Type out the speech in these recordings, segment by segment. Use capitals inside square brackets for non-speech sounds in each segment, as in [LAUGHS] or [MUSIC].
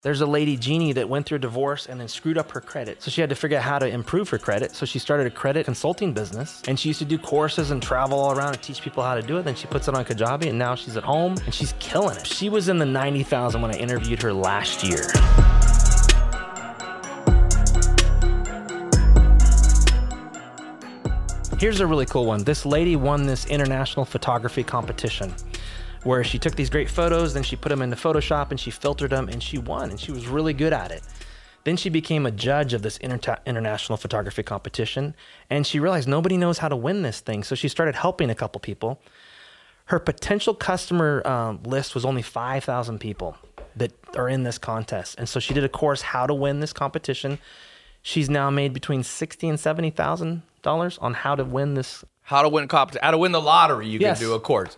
There's a lady, Jeannie, that went through a divorce and then screwed up her credit. So she had to figure out how to improve her credit. So she started a credit consulting business and she used to do courses and travel all around and teach people how to do it. Then she puts it on Kajabi and now she's at home and she's killing it. She was in the 90,000 when I interviewed her last year. Here's a really cool one. This lady won this international photography competition where she took these great photos, then she put them into Photoshop and she filtered them and she won and she was really good at it. Then she became a judge of this inter- international photography competition and she realized nobody knows how to win this thing. So she started helping a couple people. Her potential customer um, list was only 5,000 people that are in this contest. And so she did a course, How to Win This Competition. She's now made between sixty and seventy thousand dollars on how to win this. How to win competition? How to win the lottery? You Yes. can do a course.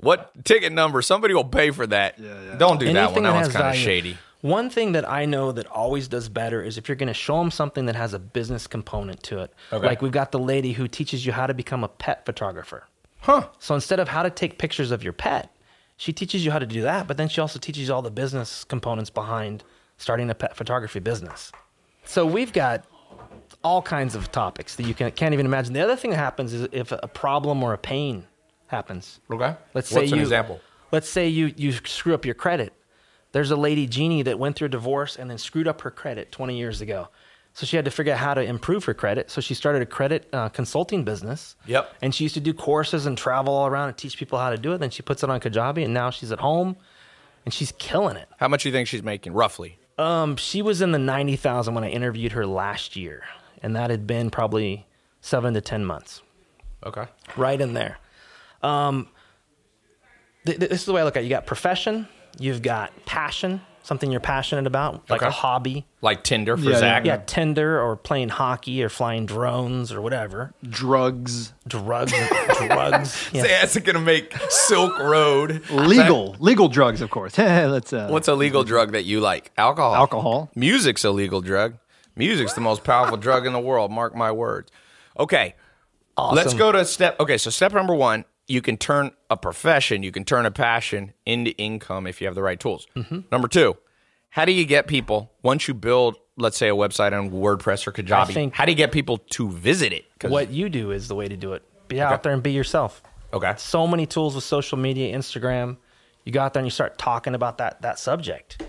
What ticket number? Somebody will pay for that. Don't do that one. That that one's kind of shady. One thing that I know that always does better is if you're going to show them something that has a business component to it. Okay. Like we've got the lady who teaches you how to become a pet photographer. Huh? So instead of how to take pictures of your pet, she teaches you how to do that, but then she also teaches you all the business components behind starting a pet photography business. So we've got all kinds of topics that you can, can't even imagine. The other thing that happens is if a problem or a pain happens. Okay. Let's say What's you an example? Let's say you you screw up your credit. There's a lady Jeannie that went through a divorce and then screwed up her credit 20 years ago. So she had to figure out how to improve her credit. So she started a credit uh, consulting business. Yep. And she used to do courses and travel all around and teach people how to do it. Then she puts it on Kajabi, and now she's at home, and she's killing it. How much do you think she's making roughly? Um, she was in the 90,000 when I interviewed her last year, and that had been probably seven to 10 months. Okay. right in there. Um, th- th- this is the way I look at it. You got profession, you've got passion, something you're passionate about, like a hobby. Like Tinder for Yeah, Zach. Yeah, Tinder or playing hockey or flying drones or whatever. drugs, Drugs, [LAUGHS] drugs. [LAUGHS] Yeah. That's gonna make Silk Road legal, legal drugs, of course. [LAUGHS] Let's uh, What's a legal drug that you like? Alcohol. alcohol? Music's a legal drug. Music's the most powerful drug in the world. Mark my words. Okay. Let's go to step. Okay, so step number one, you can turn a profession, you can turn a passion into income if you have the right tools. Mm-hmm. Number two, how do you get people once you build, let's say, a website on WordPress or Kajabi? how do you get people to visit it? What you do is the way to do it. Be out there and be yourself. Okay. So many tools with social media, Instagram. You go out there and you start talking about that that subject.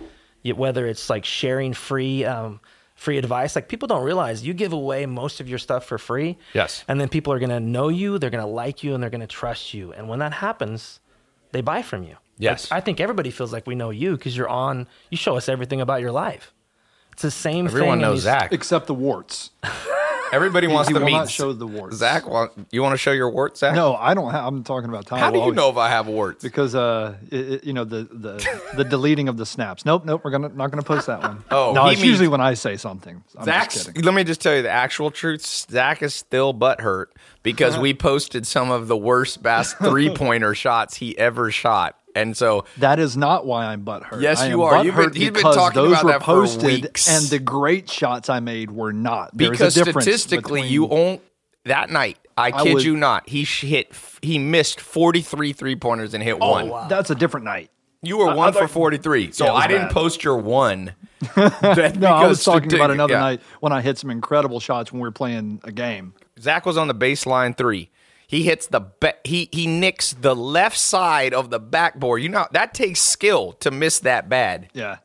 You, whether it's like sharing free um, free advice, like people don't realize you give away most of your stuff for free. Yes. And then people are going to know you, they're going to like you, and they're going to trust you. And when that happens, they buy from you. Yes. Like, I think everybody feels like we know you because you're on. You show us everything about your life. It's the same thing. Everyone knows these- Zach. Except the warts. [LAUGHS] Everybody wants he to meet not show the warts. Zach, want, you want to show your warts, Zach? No, I don't have. I'm talking about Tom. How do you always- know if I have warts? Because uh, it, it- you know the the the deleting of the snaps. Nope, nope. We're gonna not gonna post that one. Oh, no, it's means- usually when I say something. I'm Zach's, just kidding. let me just tell you the actual truth. Zach is still butthurt because we posted some of the worst bass three pointer shots he ever shot. And so, That is not why I'm butthurt. Yes, I you are. You've been- he's been talking those about were that for weeks. and the great shots I made were not. There's because a difference statistically, between- you own that night. I I kid would- you not. He hit, he missed 43 three pointers and hit Oh, one. That's a different night. You were one for 43. So Yeah, I didn't bad. post your one. [LAUGHS] No, I was talking about another yeah. night when I hit some incredible shots when we were playing a game. Zach was on the baseline three. He hits the ba- he he nicks the left side of the backboard. You know that takes skill to miss that bad. Yeah,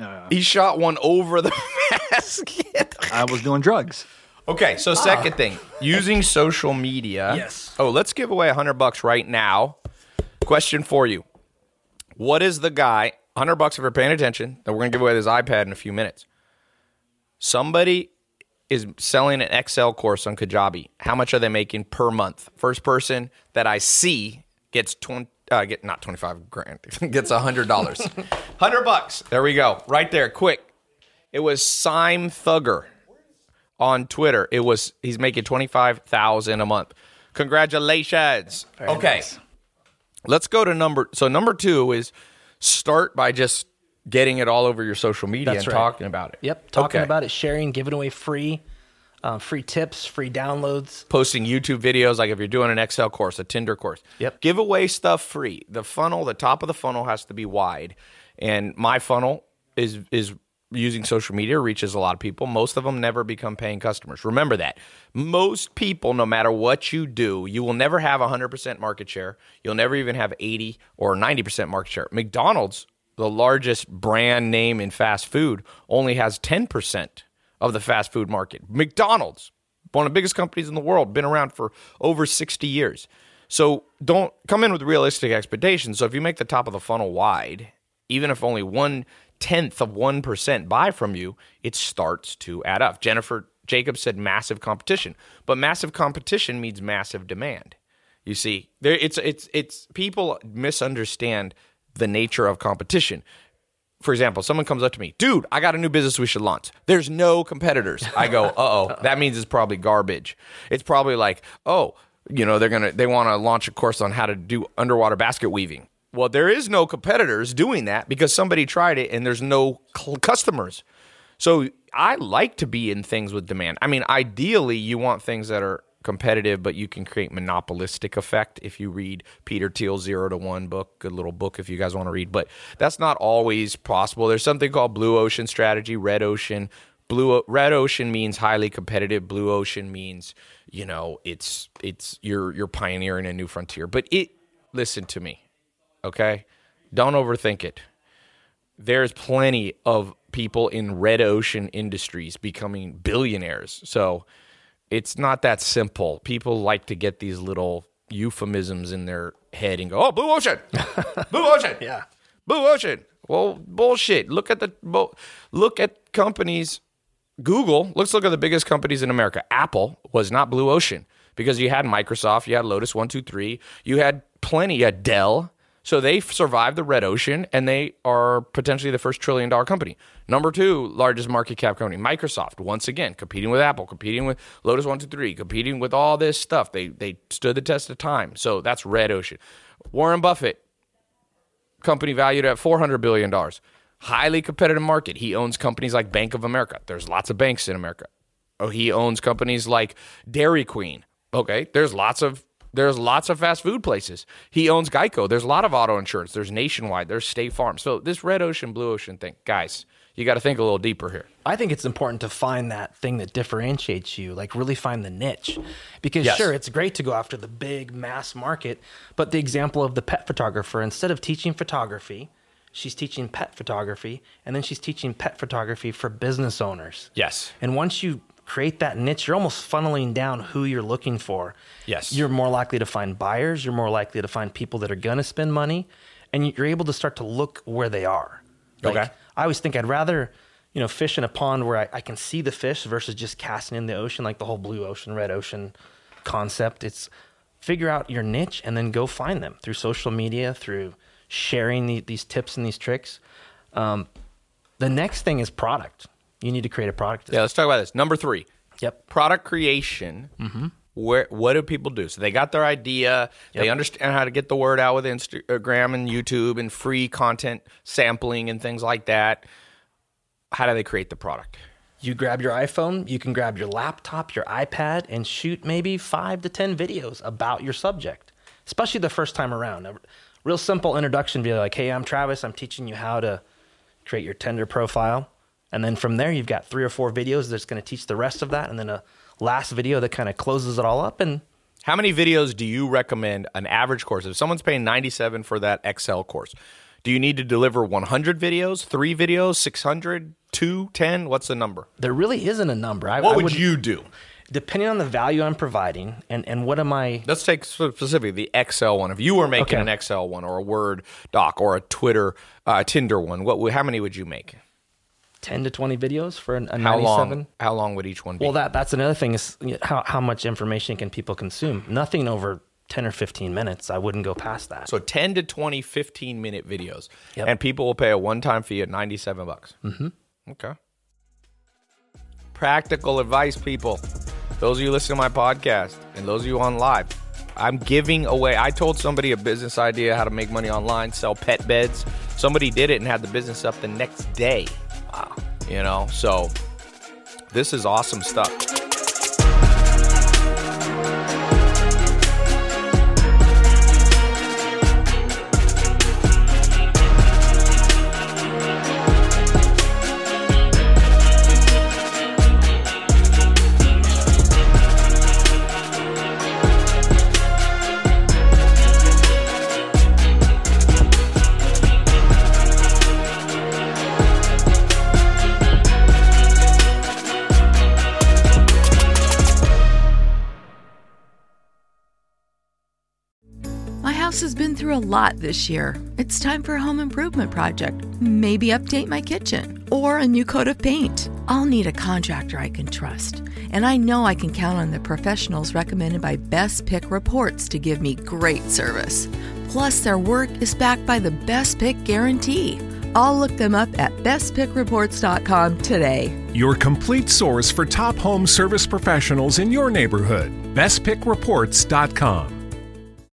yeah. He shot one over the [LAUGHS] basket. I was doing drugs. okay, so ah. second thing, using social media. Yes. Oh, let's give away a hundred bucks right now. Question for you: What is the guy? Hundred bucks if you're paying attention. That we're gonna give away this iPad in a few minutes. Somebody is selling an Excel course on Kajabi. How much are they making per month? First person that I see gets twenty. Uh, get not twenty five grand. [LAUGHS] gets a hundred dollars. [LAUGHS] hundred bucks. There we go. Right there. Quick. It was Sime Thugger on Twitter. It was he's making twenty five thousand a month. Congratulations. okay. nice. Let's go to number. So number two is start by just getting it all over your social media That's and right. talking about it. Yep. Talking Okay. about it, sharing, giving away free, um, free tips, free downloads. posting YouTube videos, like if you're doing an Excel course, a Tinder course. Yep. Give away stuff free. The funnel, the top of the funnel has to be wide. And my funnel is is using social media reaches a lot of people. Most of them never become paying customers. Remember that. Most people, no matter what you do, you will never have 100% market share. You'll never even have 80 or 90% market share. McDonald's, the largest brand name in fast food, only has 10% of the fast food market. McDonald's, one of the biggest companies in the world, been around for over 60 years. So don't come in with realistic expectations. So if you make the top of the funnel wide, even if only one tenth of 1% buy from you, it starts to add up. Jennifer Jacobs said massive competition, but massive competition means massive demand. You see, there it's it's it's people misunderstand the nature of competition. For example, someone comes up to me, dude, I got a new business we should launch. There's no competitors. I go, [LAUGHS] uh oh, that means it's probably garbage. It's probably like, oh, you know, they're gonna they want to launch a course on how to do underwater basket weaving. Well, there is no competitors doing that because somebody tried it and there's no customers. So I like to be in things with demand. I mean, ideally, you want things that are competitive, but you can create monopolistic effect if you read Peter Thiel's Zero to One book, good little book if you guys want to read. But that's not always possible. There's something called blue ocean strategy, red ocean. Blue red ocean means highly competitive. Blue ocean means you know it's it's you're you're pioneering a new frontier. But it listen to me okay? Don't overthink it. There's plenty of people in red ocean industries becoming billionaires. So it's not that simple. People like to get these little euphemisms in their head and go, "Oh, blue ocean, [LAUGHS] blue ocean, Yeah. blue ocean." Well, bullshit. Look at the look at companies. Google. Let's look at the biggest companies in America. Apple was not blue ocean because you had Microsoft, you had Lotus One Two Three, you had plenty. You had Dell. So they survived the red ocean and they are potentially the first trillion dollar company. Number two, largest market cap company, Microsoft, once again, competing with Apple, competing with Lotus 123, competing with all this stuff. They, they stood the test of time. So that's red ocean. Warren Buffett, company valued at $400 billion. Highly competitive market. He owns companies like Bank of America. There's lots of banks in America. Oh, he owns companies like Dairy Queen. Okay, there's lots of there's lots of fast food places. He owns Geico. There's a lot of auto insurance. There's Nationwide. There's State Farm. So this red ocean, blue ocean thing, guys, you got to think a little deeper here. I think it's important to find that thing that differentiates you, like really find the niche. Because Yes. sure, it's great to go after the big mass market, but the example of the pet photographer, instead of teaching photography, she's teaching pet photography, and then she's teaching pet photography for business owners. Yes. And once you create that niche, you're almost funneling down who you're looking for. Yes. You're more likely to find buyers, you're more likely to find people that are going to spend money, and you're able to start to look where they are. Okay. I always think I'd rather, you know, fish in a pond where I, I can see the fish versus just casting in the ocean, like the whole blue ocean, red ocean concept. It's figure out your niche and then go find them through social media, through sharing the, these tips and these tricks. Um, the next thing is product. You need to create a product. Yeah, let's talk about this. Number three, Yep. product creation. Mm-hmm. Where what do people do? So they got their idea. They understand how to get the word out with Instagram and YouTube and free content sampling and things like that. How do they create the product? You grab your iPhone, you can grab your laptop, your iPad, and shoot maybe five to 10 videos about your subject, especially the first time around. A real simple introduction video like, hey, I'm Travis, I'm teaching you how to create your Tinder profile. And then from there, you've got three or four videos that's going to teach the rest of that. And then a last video that kind of closes it all up. And How many videos do you recommend an average course? If someone's paying 97 for that Excel course, do you need to deliver 100 videos, 3 videos, 600, 2, 10? What's the number? there really isn't a number. I, What I would you do? Depending on the value I'm providing and, and what am I Let's take specifically the Excel one. If you were making Okay. an Excel one or a Word doc or a Twitter, uh, Tinder one, what how many would you make? 10 to 20 videos for an, a How 97? long? How long would each one be? Well, that that's another thing is how how much information can people consume? Nothing over ten or fifteen minutes. I wouldn't go past that. so 10 to 20 15 minute videos. Yep. And people will pay a one-time fee at 97 bucks. mm-hmm. Okay. Practical advice people. Those of you listening to my podcast and those of you on live, I'm giving away. I told somebody a business idea how to make money online, sell pet beds. Somebody did it and had the business up the next day. You know, so this is awesome stuff. Through a lot this year. It's time for a home improvement project. Maybe update my kitchen or a new coat of paint. I'll need a contractor I can trust. And I know I can count on the professionals recommended by Best Pick Reports to give me great service. Plus, their work is backed by the Best Pick Guarantee. I'll look them up at bestpickreports.com today. Your complete source for top home service professionals in your neighborhood. BestPickReports.com.